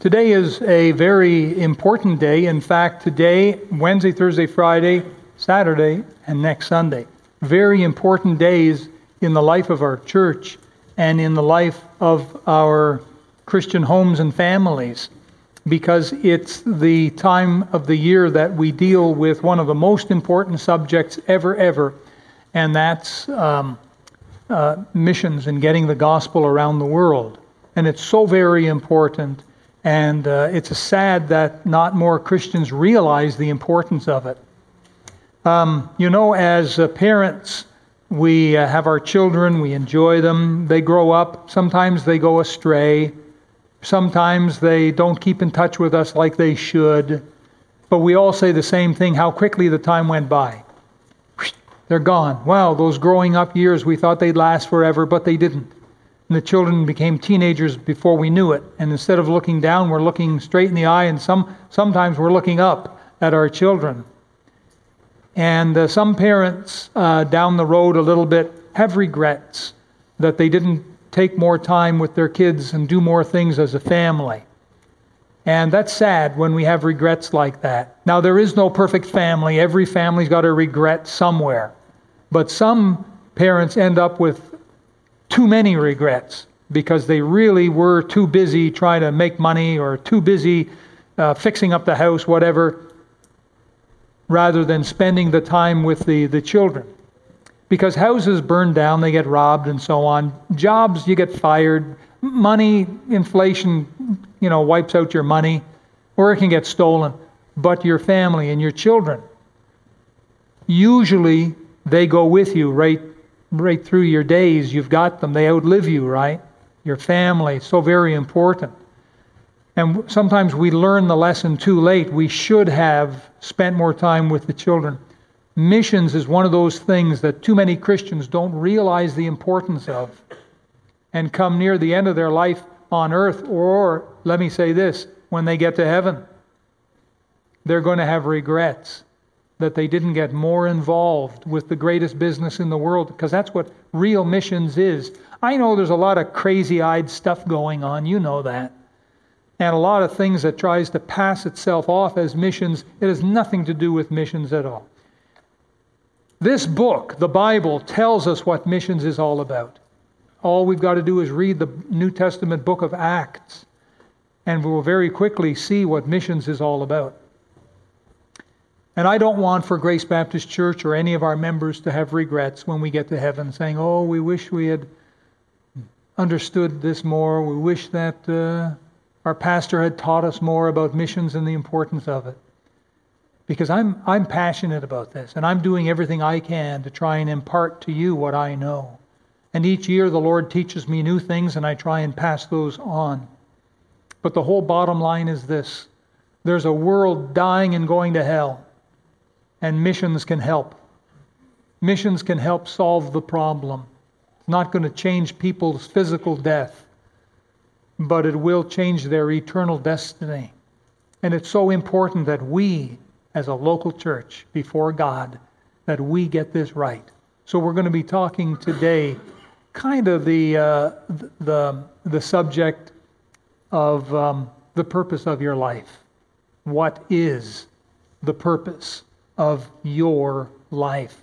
Today is a very important day. In fact, today, Wednesday, Thursday, Friday, Saturday, and next Sunday. Very important days in the life of our church and in the life of our Christian homes and families because it's the time of the year that we deal with one of the most important subjects ever, ever, and that's um, uh, missions and getting the gospel around the world. And it's so very important and uh, it's sad that not more Christians realize the importance of it. Um, you know, as uh, parents, we uh, have our children, we enjoy them, they grow up. Sometimes they go astray. Sometimes they don't keep in touch with us like they should. But we all say the same thing how quickly the time went by. They're gone. Wow, those growing up years, we thought they'd last forever, but they didn't. And the children became teenagers before we knew it. And instead of looking down, we're looking straight in the eye, and some, sometimes we're looking up at our children. And uh, some parents uh, down the road a little bit have regrets that they didn't take more time with their kids and do more things as a family. And that's sad when we have regrets like that. Now, there is no perfect family. Every family's got a regret somewhere. But some parents end up with too many regrets because they really were too busy trying to make money or too busy uh, fixing up the house, whatever, rather than spending the time with the, the children. Because houses burn down, they get robbed and so on. Jobs, you get fired. Money, inflation, you know, wipes out your money, or it can get stolen. But your family and your children, usually they go with you right right through your days, you've got them. They outlive you, right? Your family, so very important. And sometimes we learn the lesson too late. We should have spent more time with the children. Missions is one of those things that too many Christians don't realize the importance of and come near the end of their life on earth, or let me say this, when they get to heaven, they're going to have regrets that they didn't get more involved with the greatest business in the world, because that's what real missions is. I know there's a lot of crazy eyed stuff going on, you know that. And a lot of things that tries to pass itself off as missions. It has nothing to do with missions at all. This book, the Bible, tells us what missions is all about. All we've got to do is read the New Testament book of Acts, and we will very quickly see what missions is all about. And I don't want for Grace Baptist Church or any of our members to have regrets when we get to heaven saying, oh, we wish we had understood this more. We wish that uh, our pastor had taught us more about missions and the importance of it. Because I'm, I'm passionate about this, and I'm doing everything I can to try and impart to you what I know. And each year the Lord teaches me new things, and I try and pass those on. But the whole bottom line is this there's a world dying and going to hell and missions can help. Missions can help solve the problem. It's not going to change people's physical death, but it will change their eternal destiny. And it's so important that we, as a local church before God, that we get this right. So we're going to be talking today kind of the, uh, the, the subject of um, the purpose of your life. What is the purpose of your life.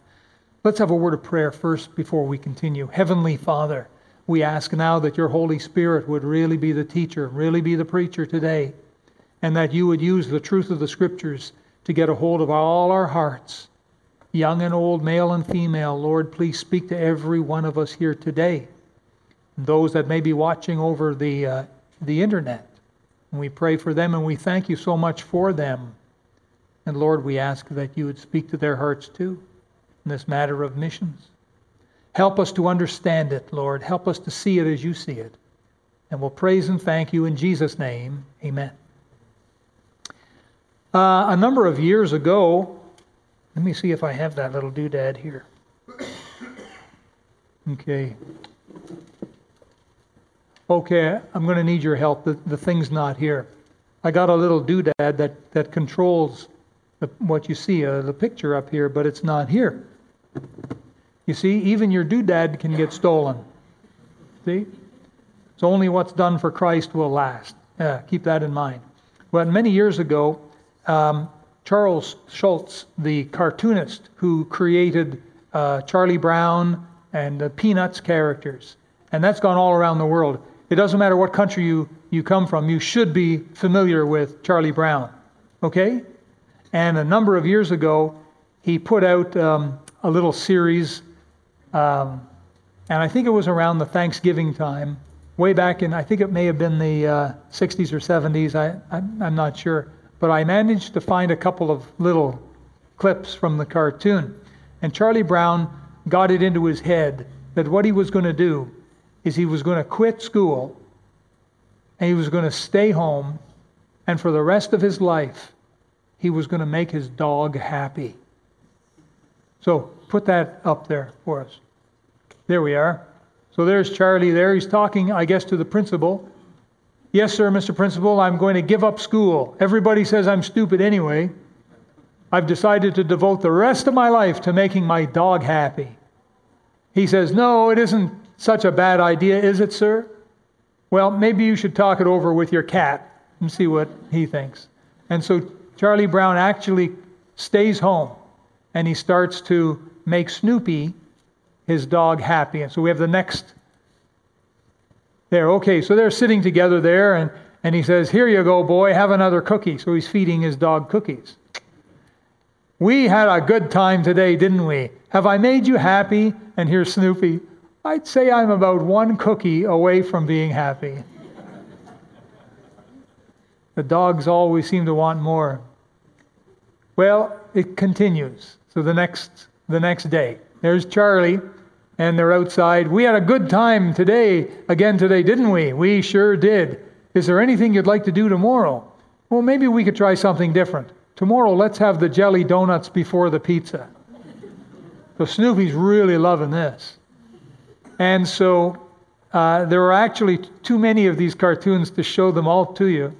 Let's have a word of prayer first before we continue. Heavenly Father, we ask now that your Holy Spirit would really be the teacher, really be the preacher today, and that you would use the truth of the Scriptures to get a hold of all our hearts, young and old, male and female. Lord, please speak to every one of us here today, those that may be watching over the, uh, the internet. We pray for them and we thank you so much for them. And Lord, we ask that you would speak to their hearts too in this matter of missions. Help us to understand it, Lord. Help us to see it as you see it. And we'll praise and thank you in Jesus' name. Amen. Uh, a number of years ago, let me see if I have that little doodad here. Okay. Okay, I'm going to need your help. The, the thing's not here. I got a little doodad that, that controls what you see, uh, the picture up here, but it's not here. You see, even your doodad can get stolen. See? It's only what's done for Christ will last. Keep that in mind. But many years ago, um, Charles Schulz, the cartoonist who created uh, Charlie Brown and the Peanuts characters, and that's gone all around the world. It doesn't matter what country you, you come from, you should be familiar with Charlie Brown. Okay? And a number of years ago, he put out um, a little series, um, and I think it was around the Thanksgiving time, way back in, I think it may have been the uh, 60s or 70s, I, I'm, I'm not sure. But I managed to find a couple of little clips from the cartoon. And Charlie Brown got it into his head that what he was going to do is he was going to quit school and he was going to stay home, and for the rest of his life, he was going to make his dog happy. So put that up there for us. There we are. So there's Charlie there. He's talking, I guess, to the principal. Yes, sir, Mr. Principal, I'm going to give up school. Everybody says I'm stupid anyway. I've decided to devote the rest of my life to making my dog happy. He says, No, it isn't such a bad idea, is it, sir? Well, maybe you should talk it over with your cat and see what he thinks. And so Charlie Brown actually stays home and he starts to make Snoopy, his dog, happy. And so we have the next there. Okay, so they're sitting together there and, and he says, Here you go, boy, have another cookie. So he's feeding his dog cookies. We had a good time today, didn't we? Have I made you happy? And here's Snoopy. I'd say I'm about one cookie away from being happy. the dogs always seem to want more. Well, it continues. So the next the next day, there's Charlie, and they're outside. We had a good time today, again today, didn't we? We sure did. Is there anything you'd like to do tomorrow? Well, maybe we could try something different. Tomorrow, let's have the jelly donuts before the pizza. So Snoopy's really loving this. And so uh, there are actually too many of these cartoons to show them all to you.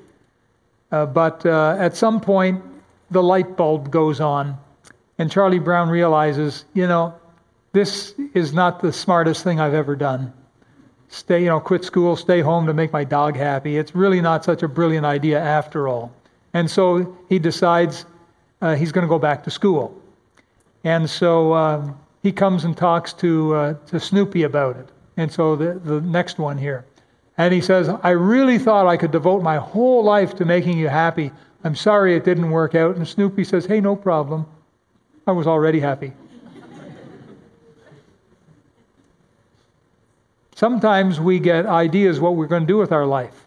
Uh, but uh, at some point, the light bulb goes on, and Charlie Brown realizes, you know, this is not the smartest thing I've ever done. Stay, you know, quit school, stay home to make my dog happy. It's really not such a brilliant idea after all. And so he decides uh, he's going to go back to school. And so um, he comes and talks to, uh, to Snoopy about it. And so the, the next one here. And he says, I really thought I could devote my whole life to making you happy. I'm sorry it didn't work out. And Snoopy says, Hey, no problem. I was already happy. Sometimes we get ideas what we're going to do with our life.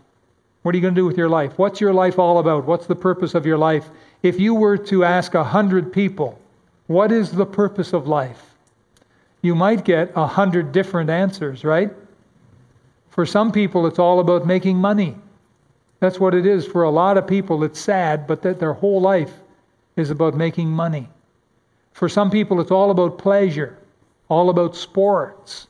What are you going to do with your life? What's your life all about? What's the purpose of your life? If you were to ask a hundred people, what is the purpose of life? you might get a hundred different answers, right? For some people, it's all about making money. That's what it is. For a lot of people, it's sad, but that their whole life is about making money. For some people, it's all about pleasure, all about sports.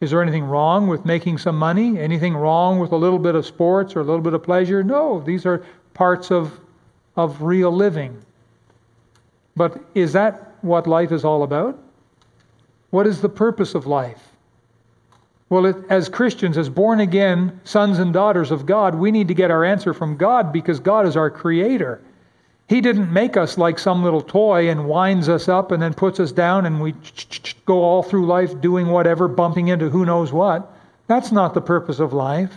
Is there anything wrong with making some money? Anything wrong with a little bit of sports or a little bit of pleasure? No, these are parts of, of real living. But is that what life is all about? What is the purpose of life? Well, it, as Christians, as born again sons and daughters of God, we need to get our answer from God because God is our creator. He didn't make us like some little toy and winds us up and then puts us down and we go all through life doing whatever, bumping into who knows what. That's not the purpose of life.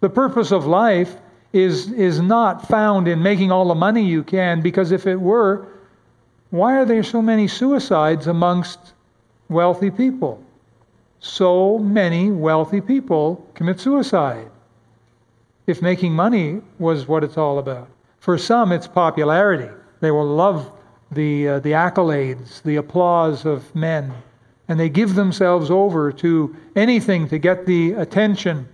The purpose of life is, is not found in making all the money you can because if it were, why are there so many suicides amongst wealthy people. So many wealthy people commit suicide. If making money was what it's all about. For some, it's popularity. They will love the, uh, the accolades, the applause of men, and they give themselves over to anything to get the attention.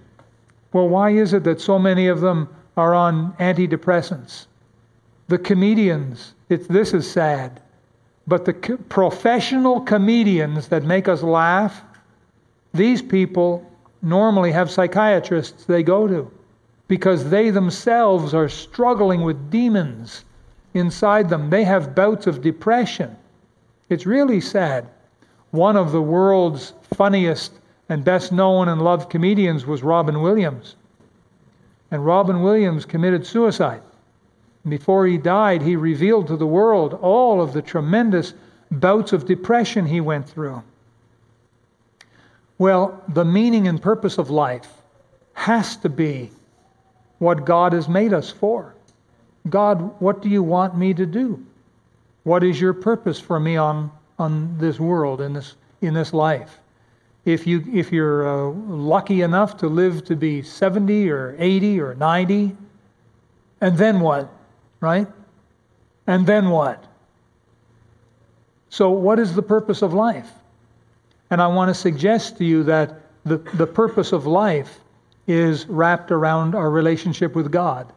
Well, why is it that so many of them are on antidepressants? The comedians, it, this is sad. But the co- professional comedians that make us laugh, these people normally have psychiatrists they go to because they themselves are struggling with demons inside them. They have bouts of depression. It's really sad. One of the world's funniest and best known and loved comedians was Robin Williams. And Robin Williams committed suicide. Before he died, he revealed to the world all of the tremendous bouts of depression he went through. Well, the meaning and purpose of life has to be what God has made us for. God, what do you want me to do? What is your purpose for me on, on this world, in this, in this life? If, you, if you're uh, lucky enough to live to be 70 or 80 or 90, and then what? Right? And then what? So, what is the purpose of life? And I want to suggest to you that the, the purpose of life is wrapped around our relationship with God.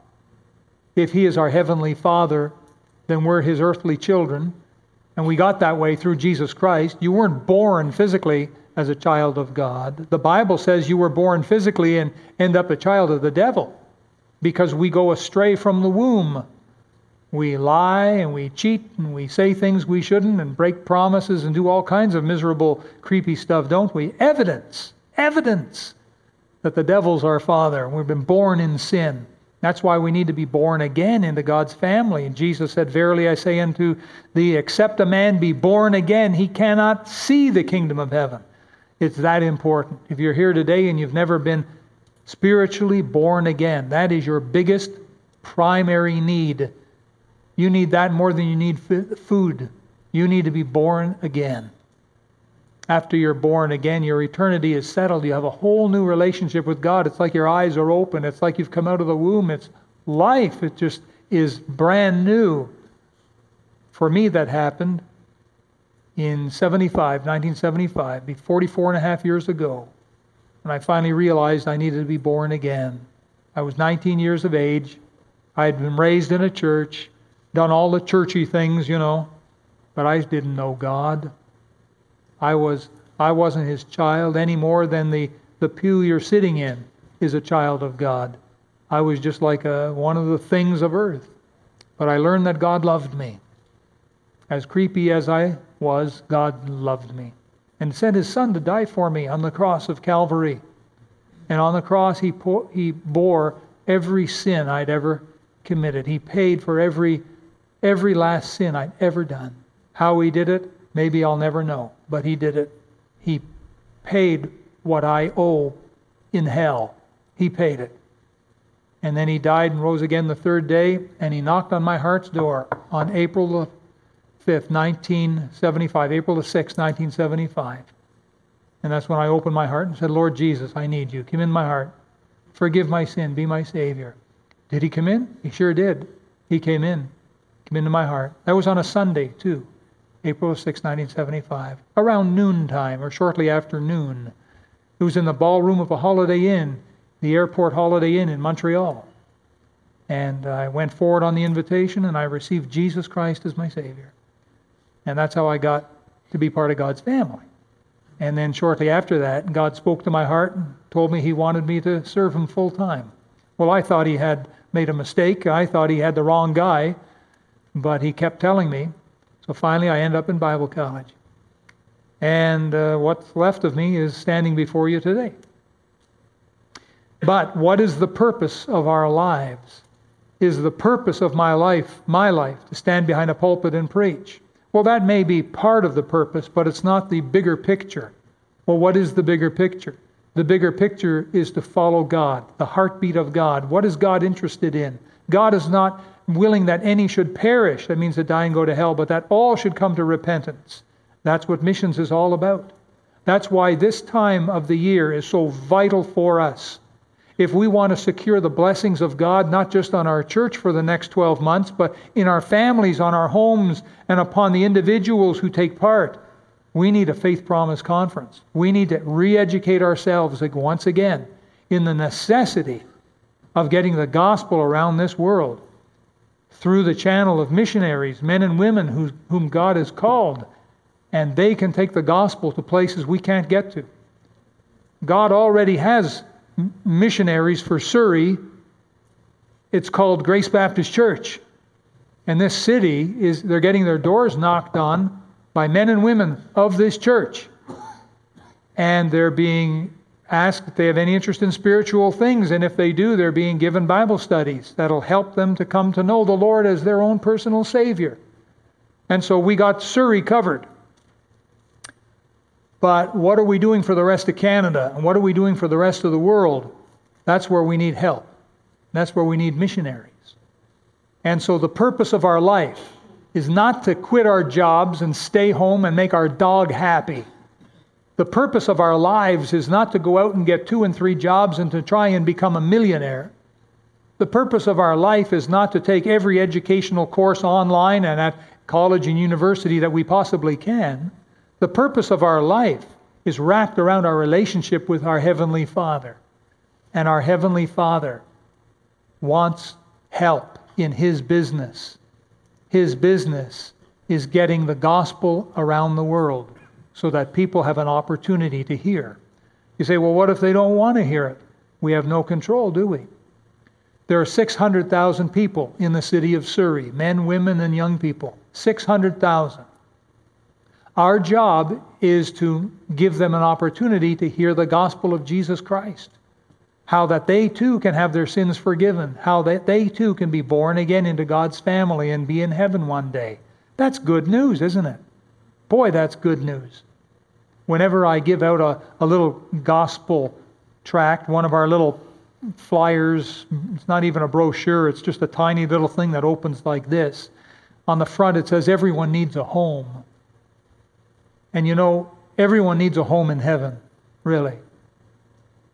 If He is our Heavenly Father, then we're His earthly children. And we got that way through Jesus Christ. You weren't born physically as a child of God. The Bible says you were born physically and end up a child of the devil because we go astray from the womb. We lie and we cheat and we say things we shouldn't and break promises and do all kinds of miserable, creepy stuff, don't we? Evidence, evidence that the devil's our father. We've been born in sin. That's why we need to be born again into God's family. And Jesus said, Verily I say unto thee, except a man be born again, he cannot see the kingdom of heaven. It's that important. If you're here today and you've never been spiritually born again, that is your biggest primary need you need that more than you need food. You need to be born again. After you're born again, your eternity is settled. You have a whole new relationship with God. It's like your eyes are open. It's like you've come out of the womb. It's life. It just is brand new. For me, that happened in 75, 1975, 44 and a half years ago, when I finally realized I needed to be born again. I was 19 years of age. I had been raised in a church done all the churchy things, you know, but I didn't know God. I was I wasn't his child any more than the, the pew you're sitting in is a child of God. I was just like a, one of the things of earth. But I learned that God loved me. As creepy as I was, God loved me and sent his son to die for me on the cross of Calvary. And on the cross, he, po- he bore every sin I'd ever committed. He paid for every every last sin I'd ever done. How he did it, maybe I'll never know, but he did it. He paid what I owe in hell. He paid it. And then he died and rose again the third day, and he knocked on my heart's door on April the 5th, 1975, April the 6th, 1975. And that's when I opened my heart and said, Lord Jesus, I need you. Come in my heart. Forgive my sin. Be my Savior. Did he come in? He sure did. He came in came into my heart. That was on a Sunday, too, April 6, 1975, around noontime or shortly after noon. It was in the ballroom of a Holiday Inn, the airport Holiday Inn in Montreal. And I went forward on the invitation and I received Jesus Christ as my Savior. And that's how I got to be part of God's family. And then shortly after that, God spoke to my heart and told me He wanted me to serve Him full time. Well, I thought He had made a mistake. I thought He had the wrong guy. But he kept telling me. So finally, I end up in Bible college. And uh, what's left of me is standing before you today. But what is the purpose of our lives? Is the purpose of my life, my life, to stand behind a pulpit and preach? Well, that may be part of the purpose, but it's not the bigger picture. Well, what is the bigger picture? The bigger picture is to follow God, the heartbeat of God. What is God interested in? God is not willing that any should perish, that means to die and go to hell, but that all should come to repentance. That's what missions is all about. That's why this time of the year is so vital for us. If we want to secure the blessings of God, not just on our church for the next 12 months, but in our families, on our homes, and upon the individuals who take part, we need a faith promise conference. We need to re educate ourselves once again in the necessity of getting the gospel around this world through the channel of missionaries, men and women who, whom God has called, and they can take the gospel to places we can't get to. God already has missionaries for Surrey. It's called Grace Baptist Church. And this city is they're getting their doors knocked on by men and women of this church. And they're being ask if they have any interest in spiritual things, and if they do, they're being given Bible studies that'll help them to come to know the Lord as their own personal Savior. And so we got Surrey covered. But what are we doing for the rest of Canada? And what are we doing for the rest of the world? That's where we need help. That's where we need missionaries. And so the purpose of our life is not to quit our jobs and stay home and make our dog happy. The purpose of our lives is not to go out and get two and three jobs and to try and become a millionaire. The purpose of our life is not to take every educational course online and at college and university that we possibly can. The purpose of our life is wrapped around our relationship with our Heavenly Father. And our Heavenly Father wants help in His business. His business is getting the gospel around the world so that people have an opportunity to hear. You say, well, what if they don't want to hear it? We have no control, do we? There are 600,000 people in the city of Surrey men, women, and young people. 600,000. Our job is to give them an opportunity to hear the gospel of Jesus Christ. How that they too can have their sins forgiven. How that they too can be born again into God's family and be in heaven one day. That's good news, isn't it? Boy, that's good news. Whenever I give out a, a little gospel tract, one of our little flyers, it's not even a brochure, it's just a tiny little thing that opens like this. On the front, it says, Everyone needs a home. And you know, everyone needs a home in heaven, really.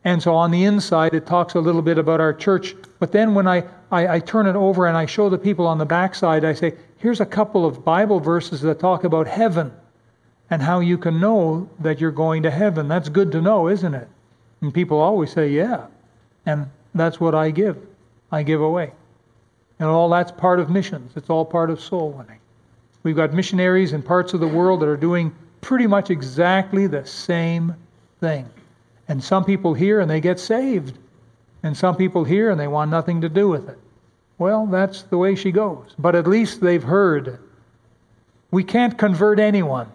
And so on the inside, it talks a little bit about our church. But then when I, I, I, turn it over and I show the people on the backside, I say, here's a couple of Bible verses that talk about heaven and how you can know that you're going to heaven. That's good to know, isn't it? And people always say, yeah. And that's what I give. I give away. And all that's part of missions. It's all part of soul winning. We've got missionaries in parts of the world that are doing pretty much exactly the same thing. And some people hear and they get saved. And some people hear and they want nothing to do with it. Well, that's the way she goes. But at least they've heard. We can't convert anyone,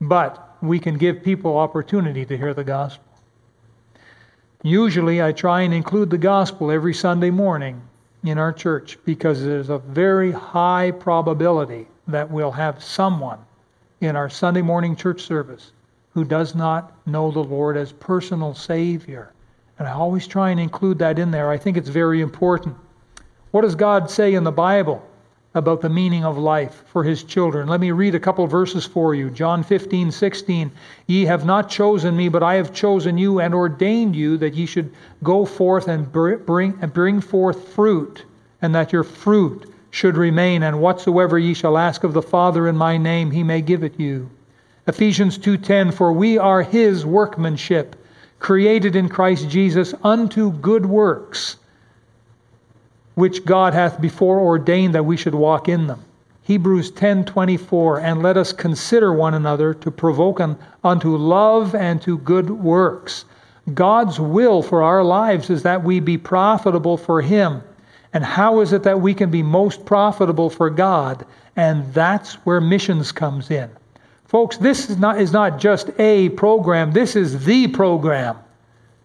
but we can give people opportunity to hear the gospel. Usually, I try and include the gospel every Sunday morning in our church because there's a very high probability that we'll have someone in our Sunday morning church service who does not know the Lord as personal Savior. And I always try and include that in there. I think it's very important. What does God say in the Bible about the meaning of life for His children? Let me read a couple verses for you. John 15, 16. Ye have not chosen me, but I have chosen you and ordained you that ye should go forth and bring, and bring forth fruit, and that your fruit should remain, and whatsoever ye shall ask of the Father in my name, he may give it you. Ephesians 2:10 For we are his workmanship, created in Christ Jesus unto good works, which God hath before ordained that we should walk in them. Hebrews 10:24 And let us consider one another to provoke unto love and to good works. God's will for our lives is that we be profitable for him and how is it that we can be most profitable for God? And that's where missions comes in. Folks, this is not, is not just a program, this is the program.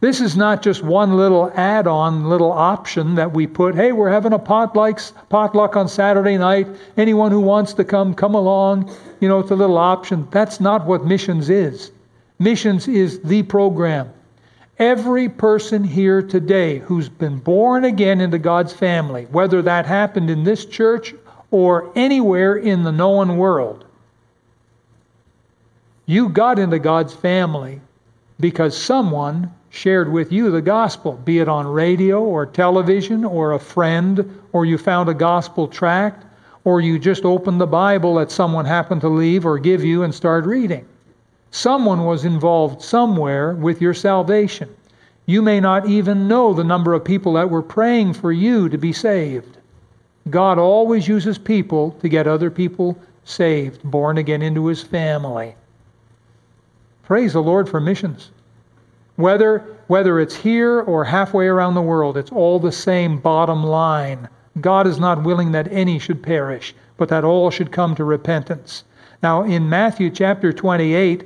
This is not just one little add on, little option that we put. Hey, we're having a potluck, potluck on Saturday night. Anyone who wants to come, come along. You know, it's a little option. That's not what missions is. Missions is the program. Every person here today who's been born again into God's family, whether that happened in this church or anywhere in the known world, you got into God's family because someone shared with you the gospel, be it on radio or television or a friend, or you found a gospel tract, or you just opened the Bible that someone happened to leave or give you and started reading. Someone was involved somewhere with your salvation. You may not even know the number of people that were praying for you to be saved. God always uses people to get other people saved, born again into his family. Praise the Lord for missions. Whether, whether it's here or halfway around the world, it's all the same bottom line. God is not willing that any should perish, but that all should come to repentance. Now, in Matthew chapter 28,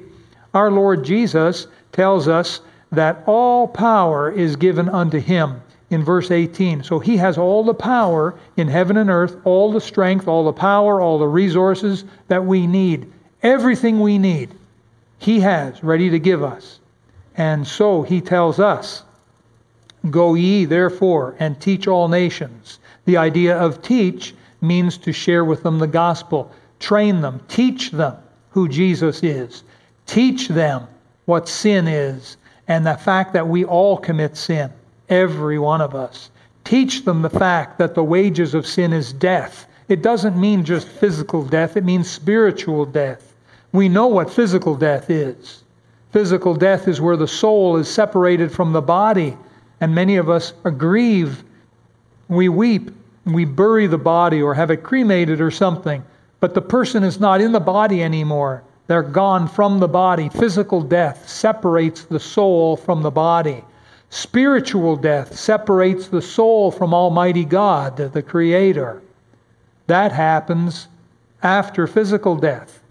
our Lord Jesus tells us that all power is given unto him in verse 18. So he has all the power in heaven and earth, all the strength, all the power, all the resources that we need. Everything we need, he has ready to give us. And so he tells us, Go ye therefore and teach all nations. The idea of teach means to share with them the gospel, train them, teach them who Jesus is, teach them what sin is, and the fact that we all commit sin, every one of us. Teach them the fact that the wages of sin is death. It doesn't mean just physical death, it means spiritual death. We know what physical death is. Physical death is where the soul is separated from the body, and many of us grieve. We weep, we bury the body or have it cremated or something, but the person is not in the body anymore. They're gone from the body. Physical death separates the soul from the body. Spiritual death separates the soul from Almighty God, the Creator. That happens after physical death.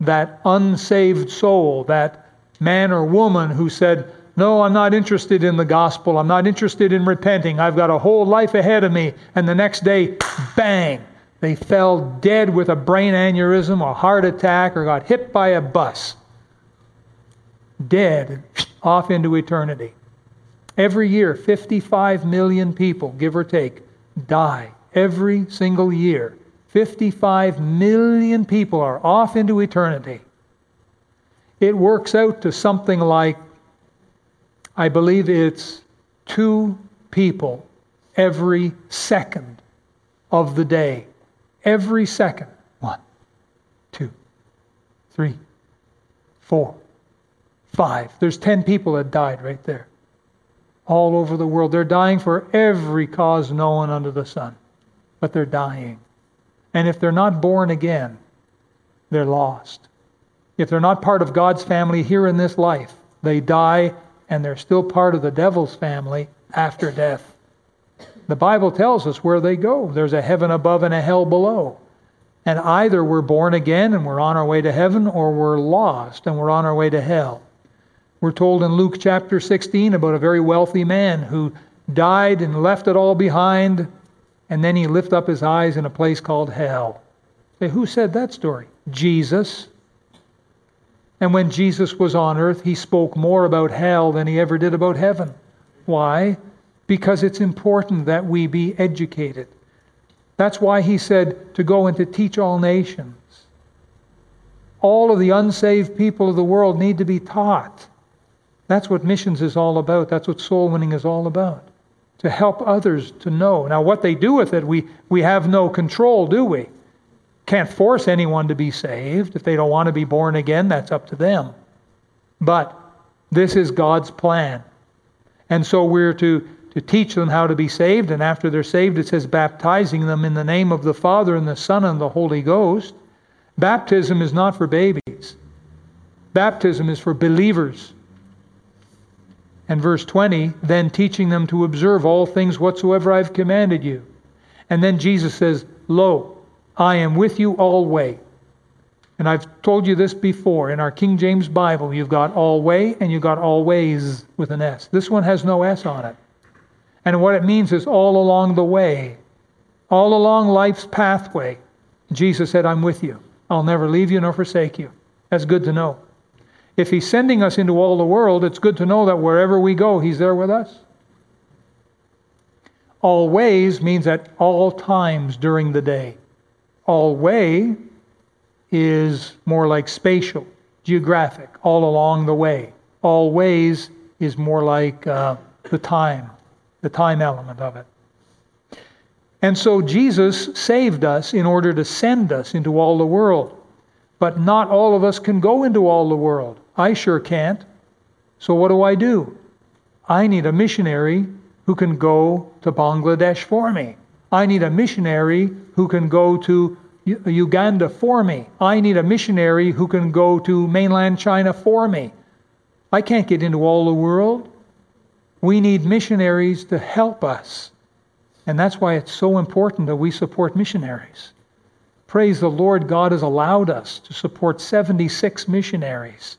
That unsaved soul, that man or woman who said, No, I'm not interested in the gospel. I'm not interested in repenting. I've got a whole life ahead of me. And the next day, bang, they fell dead with a brain aneurysm a heart attack or got hit by a bus. Dead off into eternity. Every year, 55 million people, give or take, die. Every single year. 55 million people are off into eternity. It works out to something like, I believe it's two people every second of the day every second. One, two, three, four, five. There's 10 people that died right there. All over the world. They're dying for every cause known under the sun. But they're dying. And if they're not born again, they're lost. If they're not part of God's family here in this life, they die and they're still part of the devil's family after death. The Bible tells us where they go. There's a heaven above and a hell below. And either we're born again and we're on our way to heaven, or we're lost and we're on our way to hell. We're told in Luke chapter 16 about a very wealthy man who died and left it all behind, and then he lifted up his eyes in a place called hell. Say, who said that story? Jesus. And when Jesus was on earth, he spoke more about hell than he ever did about heaven. Why? because it's important that we be educated. That's why he said to go and to teach all nations. All of the unsaved people of the world need to be taught. That's what missions is all about. That's what soul winning is all about. To help others to know. Now, what they do with it, we, we have no control, do we? Can't force anyone to be saved. If they don't want to be born again, that's up to them. But this is God's plan. And so we're to to teach them how to be saved. And after they're saved, it says baptizing them in the name of the Father and the Son and the Holy Ghost. Baptism is not for babies, baptism is for believers. And verse 20, then teaching them to observe all things whatsoever I've commanded you. And then Jesus says, Lo, I am with you always. And I've told you this before. In our King James Bible, you've got always and you've got always with an S. This one has no S on it. And what it means is all along the way, all along life's pathway, Jesus said, I'm with you. I'll never leave you nor forsake you. That's good to know. If He's sending us into all the world, it's good to know that wherever we go, He's there with us. Always means at all times during the day. Always is more like spatial, geographic, all along the way. Always is more like uh, the time, the time element of it. And so Jesus saved us in order to send us into all the world. But not all of us can go into all the world. I sure can't. So what do I do? I need a missionary who can go to Bangladesh for me. I need a missionary who can go to Uganda for me. I need a missionary who can go to mainland China for me. I can't get into all the world. We need missionaries to help us. And that's why it's so important that we support missionaries. Praise the Lord, God has allowed us to support 76 missionaries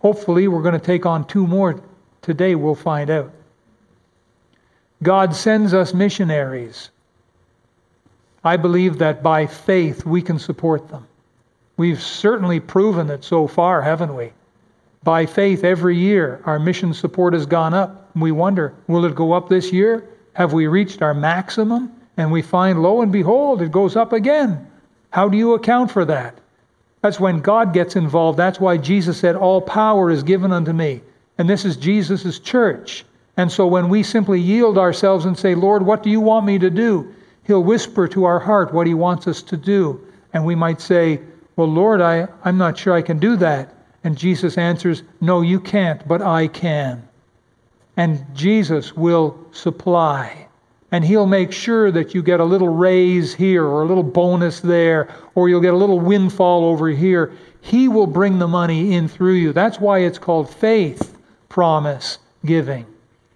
Hopefully, we're going to take on two more today, we'll find out. God sends us missionaries. I believe that by faith we can support them. We've certainly proven it so far, haven't we? By faith, every year our mission support has gone up. We wonder, will it go up this year? Have we reached our maximum? And we find, lo and behold, it goes up again. How do you account for that? That's when God gets involved. That's why Jesus said, All power is given unto me. And this is Jesus' church. And so when we simply yield ourselves and say, Lord, what do you want me to do? He'll whisper to our heart what he wants us to do. And we might say, Well, Lord, I, I'm not sure I can do that. And Jesus answers, No, you can't, but I can. And Jesus will supply. And he'll make sure that you get a little raise here or a little bonus there, or you'll get a little windfall over here. He will bring the money in through you. That's why it's called faith promise giving.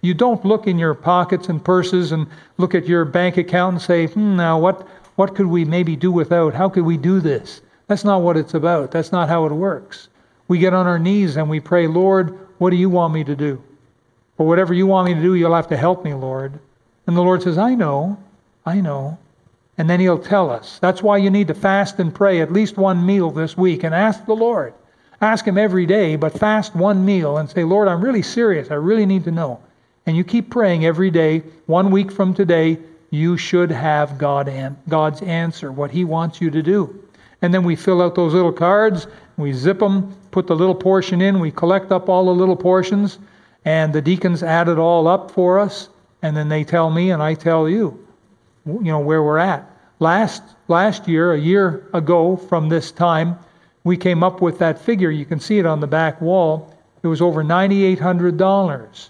You don't look in your pockets and purses and look at your bank account and say, hmm, now what, what could we maybe do without? How could we do this? That's not what it's about. That's not how it works. We get on our knees and we pray, Lord, what do you want me to do? Or whatever you want me to do, you'll have to help me, Lord. And the Lord says, I know, I know. And then He'll tell us. That's why you need to fast and pray at least one meal this week and ask the Lord. Ask Him every day, but fast one meal and say, Lord, I'm really serious. I really need to know. And you keep praying every day. One week from today, you should have God an- God's answer, what He wants you to do. And then we fill out those little cards, we zip them, put the little portion in, we collect up all the little portions, and the deacons add it all up for us and then they tell me and I tell you, you know, where we're at. Last, last year, a year ago from this time, we came up with that figure. You can see it on the back wall. It was over $9,800.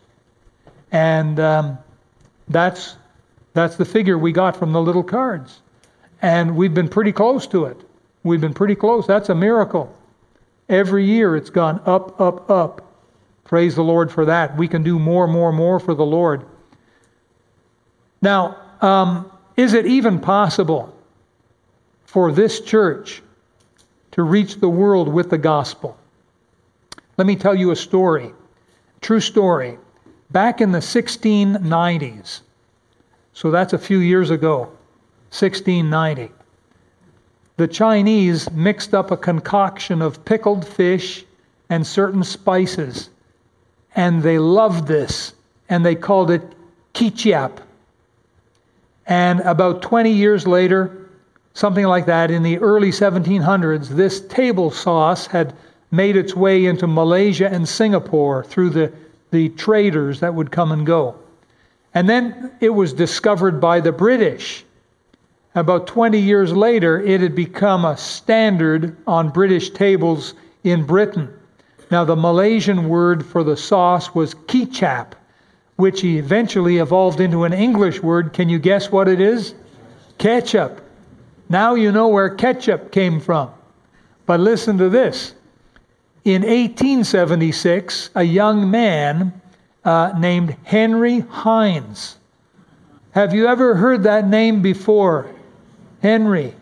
And um, that's, that's the figure we got from the little cards. And we've been pretty close to it. We've been pretty close. That's a miracle. Every year it's gone up, up, up. Praise the Lord for that. We can do more, more, more for the Lord. Now, um, is it even possible for this church to reach the world with the gospel? Let me tell you a story, true story. Back in the 1690s, so that's a few years ago, 1690, the Chinese mixed up a concoction of pickled fish and certain spices, and they loved this, and they called it kichiap. And about 20 years later, something like that, in the early 1700s, this table sauce had made its way into Malaysia and Singapore through the, the traders that would come and go. And then it was discovered by the British. About 20 years later, it had become a standard on British tables in Britain. Now, the Malaysian word for the sauce was kechap which eventually evolved into an English word. Can you guess what it is? Ketchup. Now you know where ketchup came from. But listen to this. In 1876, a young man uh, named Henry Heinz. Have you ever heard that name before? Henry.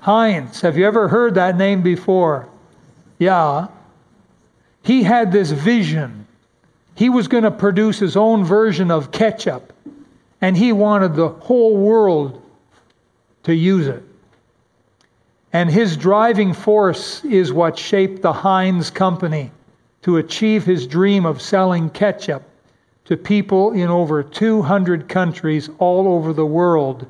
Heinz. Have you ever heard that name before? Yeah. He had this vision he was going to produce his own version of ketchup, and he wanted the whole world to use it. And his driving force is what shaped the Heinz Company to achieve his dream of selling ketchup to people in over 200 countries all over the world.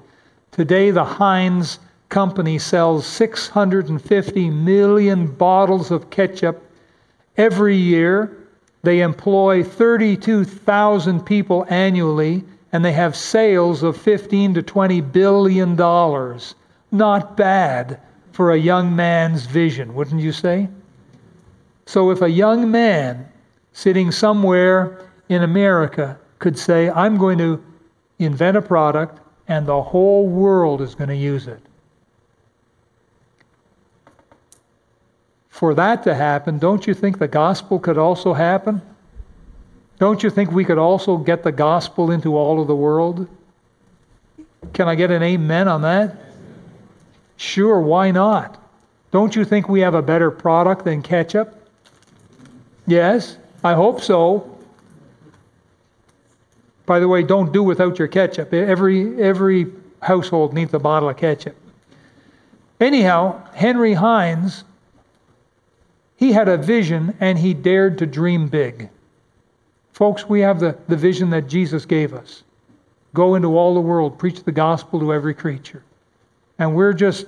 Today, the Heinz Company sells 650 million bottles of ketchup every year they employ 32,000 people annually and they have sales of 15 to 20 billion dollars. Not bad for a young man's vision, wouldn't you say? So if a young man sitting somewhere in America could say, I'm going to invent a product and the whole world is going to use it. For that to happen, don't you think the gospel could also happen? Don't you think we could also get the gospel into all of the world? Can I get an amen on that? Sure, why not? Don't you think we have a better product than ketchup? Yes, I hope so. By the way, don't do without your ketchup. Every, every household needs a bottle of ketchup. Anyhow, Henry Heinz, he had a vision and he dared to dream big. Folks, we have the, the vision that Jesus gave us go into all the world, preach the gospel to every creature. And we're just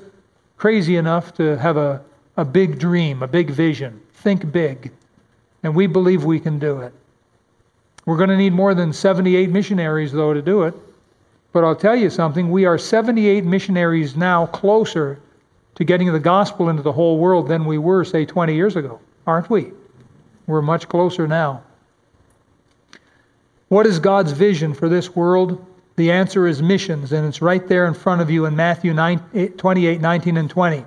crazy enough to have a, a big dream, a big vision. Think big. And we believe we can do it. We're going to need more than 78 missionaries, though, to do it. But I'll tell you something we are 78 missionaries now closer to getting the gospel into the whole world than we were, say, 20 years ago, aren't we? We're much closer now. What is God's vision for this world? The answer is missions, and it's right there in front of you in Matthew 9, 28, 19, and 20.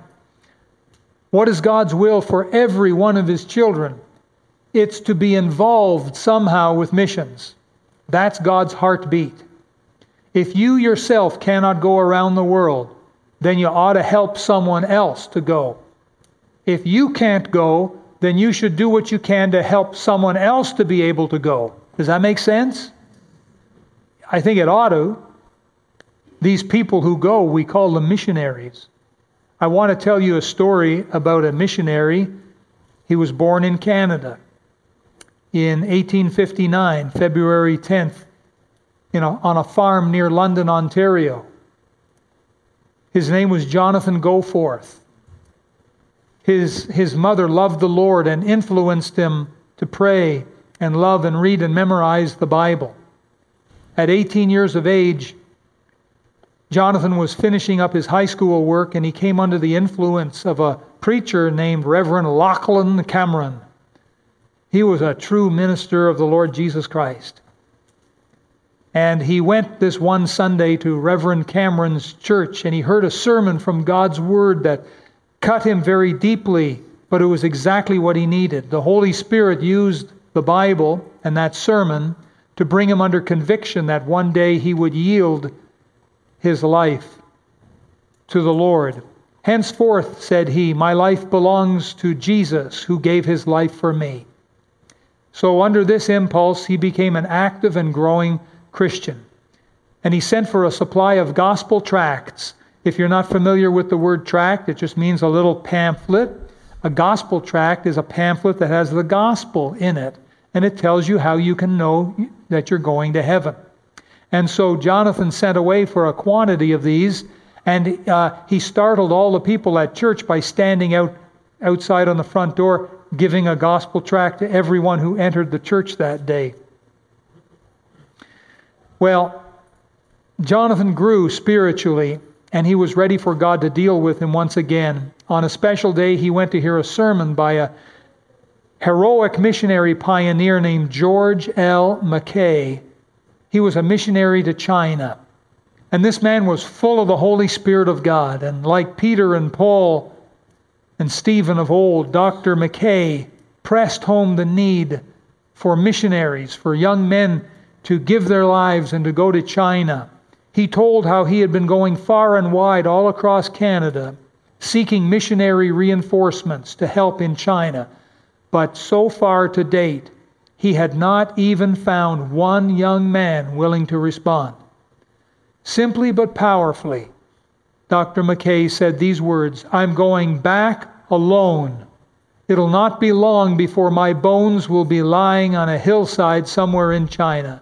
What is God's will for every one of his children? It's to be involved somehow with missions. That's God's heartbeat. If you yourself cannot go around the world, then you ought to help someone else to go. If you can't go, then you should do what you can to help someone else to be able to go. Does that make sense? I think it ought to. These people who go, we call them missionaries. I want to tell you a story about a missionary. He was born in Canada in 1859, February 10th, you know, on a farm near London, Ontario. His name was Jonathan Goforth. His, his mother loved the Lord and influenced him to pray and love and read and memorize the Bible. At 18 years of age, Jonathan was finishing up his high school work and he came under the influence of a preacher named Reverend Lachlan Cameron. He was a true minister of the Lord Jesus Christ. And he went this one Sunday to Reverend Cameron's church and he heard a sermon from God's Word that cut him very deeply, but it was exactly what he needed. The Holy Spirit used the Bible and that sermon to bring him under conviction that one day he would yield his life to the Lord. Henceforth, said he, my life belongs to Jesus who gave his life for me. So, under this impulse, he became an active and growing Christian. And he sent for a supply of gospel tracts. If you're not familiar with the word tract, it just means a little pamphlet. A gospel tract is a pamphlet that has the gospel in it, and it tells you how you can know that you're going to heaven. And so Jonathan sent away for a quantity of these, and uh, he startled all the people at church by standing out outside on the front door, giving a gospel tract to everyone who entered the church that day. Well, Jonathan grew spiritually, and he was ready for God to deal with him once again. On a special day, he went to hear a sermon by a heroic missionary pioneer named George L. Mackay. He was a missionary to China. And this man was full of the Holy Spirit of God. And like Peter and Paul and Stephen of old, Dr. Mackay pressed home the need for missionaries, for young men to give their lives and to go to China. He told how he had been going far and wide all across Canada, seeking missionary reinforcements to help in China. But so far to date, he had not even found one young man willing to respond. Simply but powerfully, Dr. Mackay said these words I'm going back alone. It'll not be long before my bones will be lying on a hillside somewhere in China.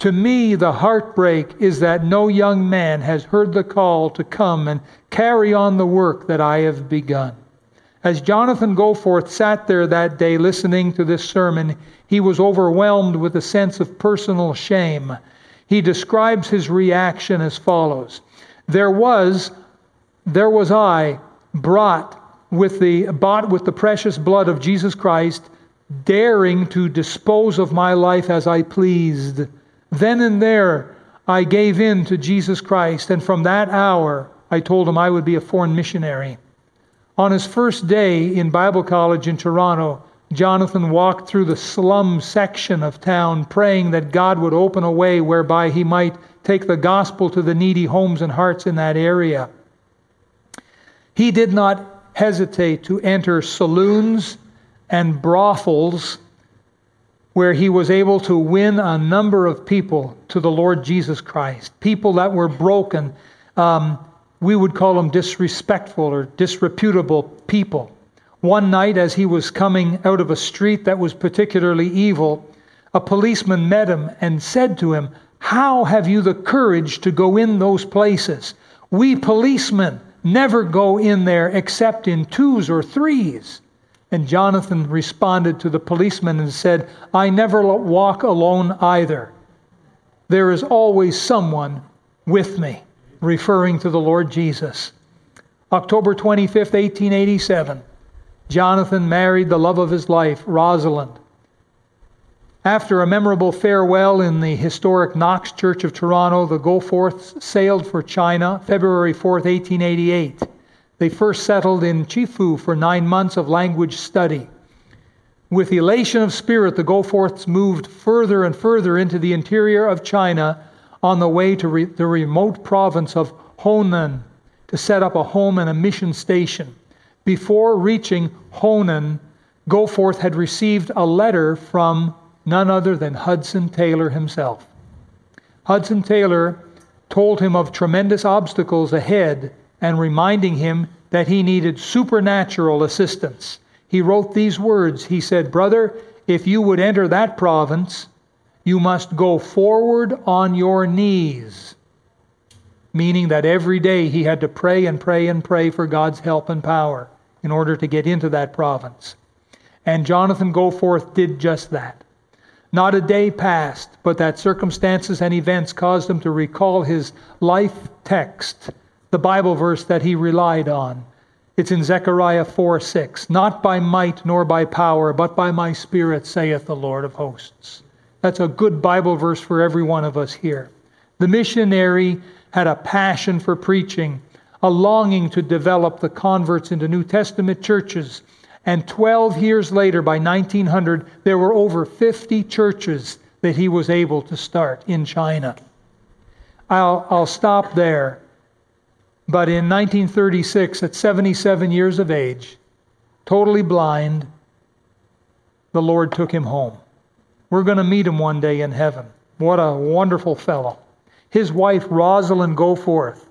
To me, the heartbreak is that no young man has heard the call to come and carry on the work that I have begun. As Jonathan Goforth sat there that day listening to this sermon, he was overwhelmed with a sense of personal shame. He describes his reaction as follows There was, there was I, brought with the, bought with the precious blood of Jesus Christ, daring to dispose of my life as I pleased. Then and there, I gave in to Jesus Christ, and from that hour, I told him I would be a foreign missionary. On his first day in Bible college in Toronto, Jonathan walked through the slum section of town, praying that God would open a way whereby he might take the gospel to the needy homes and hearts in that area. He did not hesitate to enter saloons and brothels where he was able to win a number of people to the Lord Jesus Christ. People that were broken. Um, we would call them disrespectful or disreputable people. One night, as he was coming out of a street that was particularly evil, a policeman met him and said to him, How have you the courage to go in those places? We policemen never go in there except in twos or threes. And Jonathan responded to the policeman and said, I never walk alone either. There is always someone with me, referring to the Lord Jesus. October 25th, 1887, Jonathan married the love of his life, Rosalind. After a memorable farewell in the historic Knox Church of Toronto, the Goforths sailed for China February 4, 1888. They first settled in Chifu for nine months of language study. With elation of spirit, the Goforths moved further and further into the interior of China on the way to re- the remote province of Honan to set up a home and a mission station. Before reaching Honan, Goforth had received a letter from none other than Hudson Taylor himself. Hudson Taylor told him of tremendous obstacles ahead and reminding him that he needed supernatural assistance. He wrote these words He said, Brother, if you would enter that province, you must go forward on your knees. Meaning that every day he had to pray and pray and pray for God's help and power in order to get into that province. And Jonathan Goforth did just that. Not a day passed, but that circumstances and events caused him to recall his life text, the Bible verse that he relied on. It's in Zechariah 4 6. Not by might nor by power, but by my Spirit, saith the Lord of hosts. That's a good Bible verse for every one of us here. The missionary had a passion for preaching, a longing to develop the converts into New Testament churches and 12 years later, by 1900, there were over 50 churches that he was able to start in China. I'll, I'll stop there. But in 1936, at 77 years of age, totally blind, the Lord took him home. We're going to meet him one day in heaven. What a wonderful fellow. His wife, Rosalind Goforth,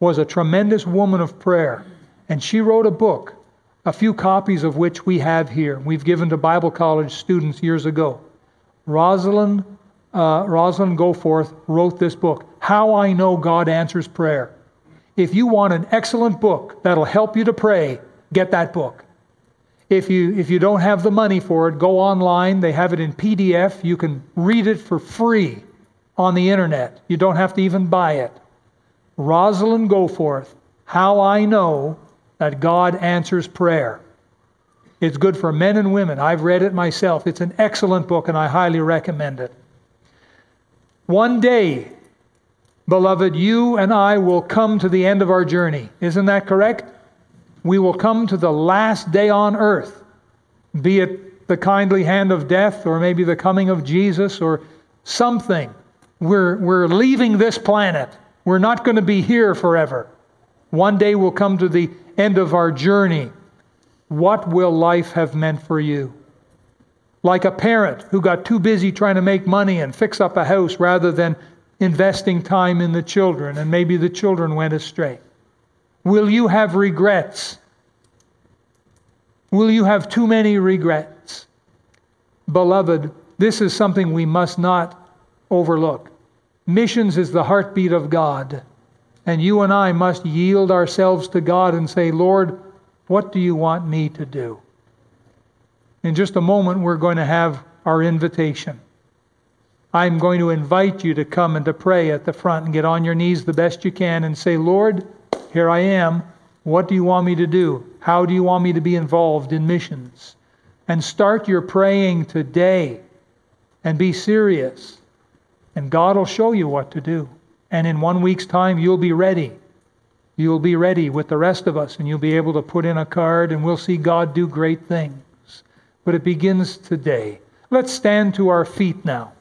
was a tremendous woman of prayer, and she wrote a book a few copies of which we have here. We've given to Bible college students years ago. Rosalind, uh, Rosalind Goforth wrote this book, How I Know God Answers Prayer. If you want an excellent book that'll help you to pray, get that book. If you, if you don't have the money for it, go online. They have it in PDF. You can read it for free on the internet. You don't have to even buy it. Rosalind Goforth, How I Know that God answers prayer. It's good for men and women. I've read it myself. It's an excellent book, and I highly recommend it. One day, beloved, you and I will come to the end of our journey. Isn't that correct? We will come to the last day on earth, be it the kindly hand of death, or maybe the coming of Jesus, or something. We're, we're leaving this planet. We're not going to be here forever. One day we'll come to the end of our journey, what will life have meant for you? Like a parent who got too busy trying to make money and fix up a house rather than investing time in the children, and maybe the children went astray. Will you have regrets? Will you have too many regrets? Beloved, this is something we must not overlook. Missions is the heartbeat of God. And you and I must yield ourselves to God and say, Lord, what do you want me to do? In just a moment, we're going to have our invitation. I'm going to invite you to come and to pray at the front and get on your knees the best you can and say, Lord, here I am. What do you want me to do? How do you want me to be involved in missions? And start your praying today and be serious. And God will show you what to do. And in one week's time, you'll be ready. You'll be ready with the rest of us, and you'll be able to put in a card, and we'll see God do great things. But it begins today. Let's stand to our feet now.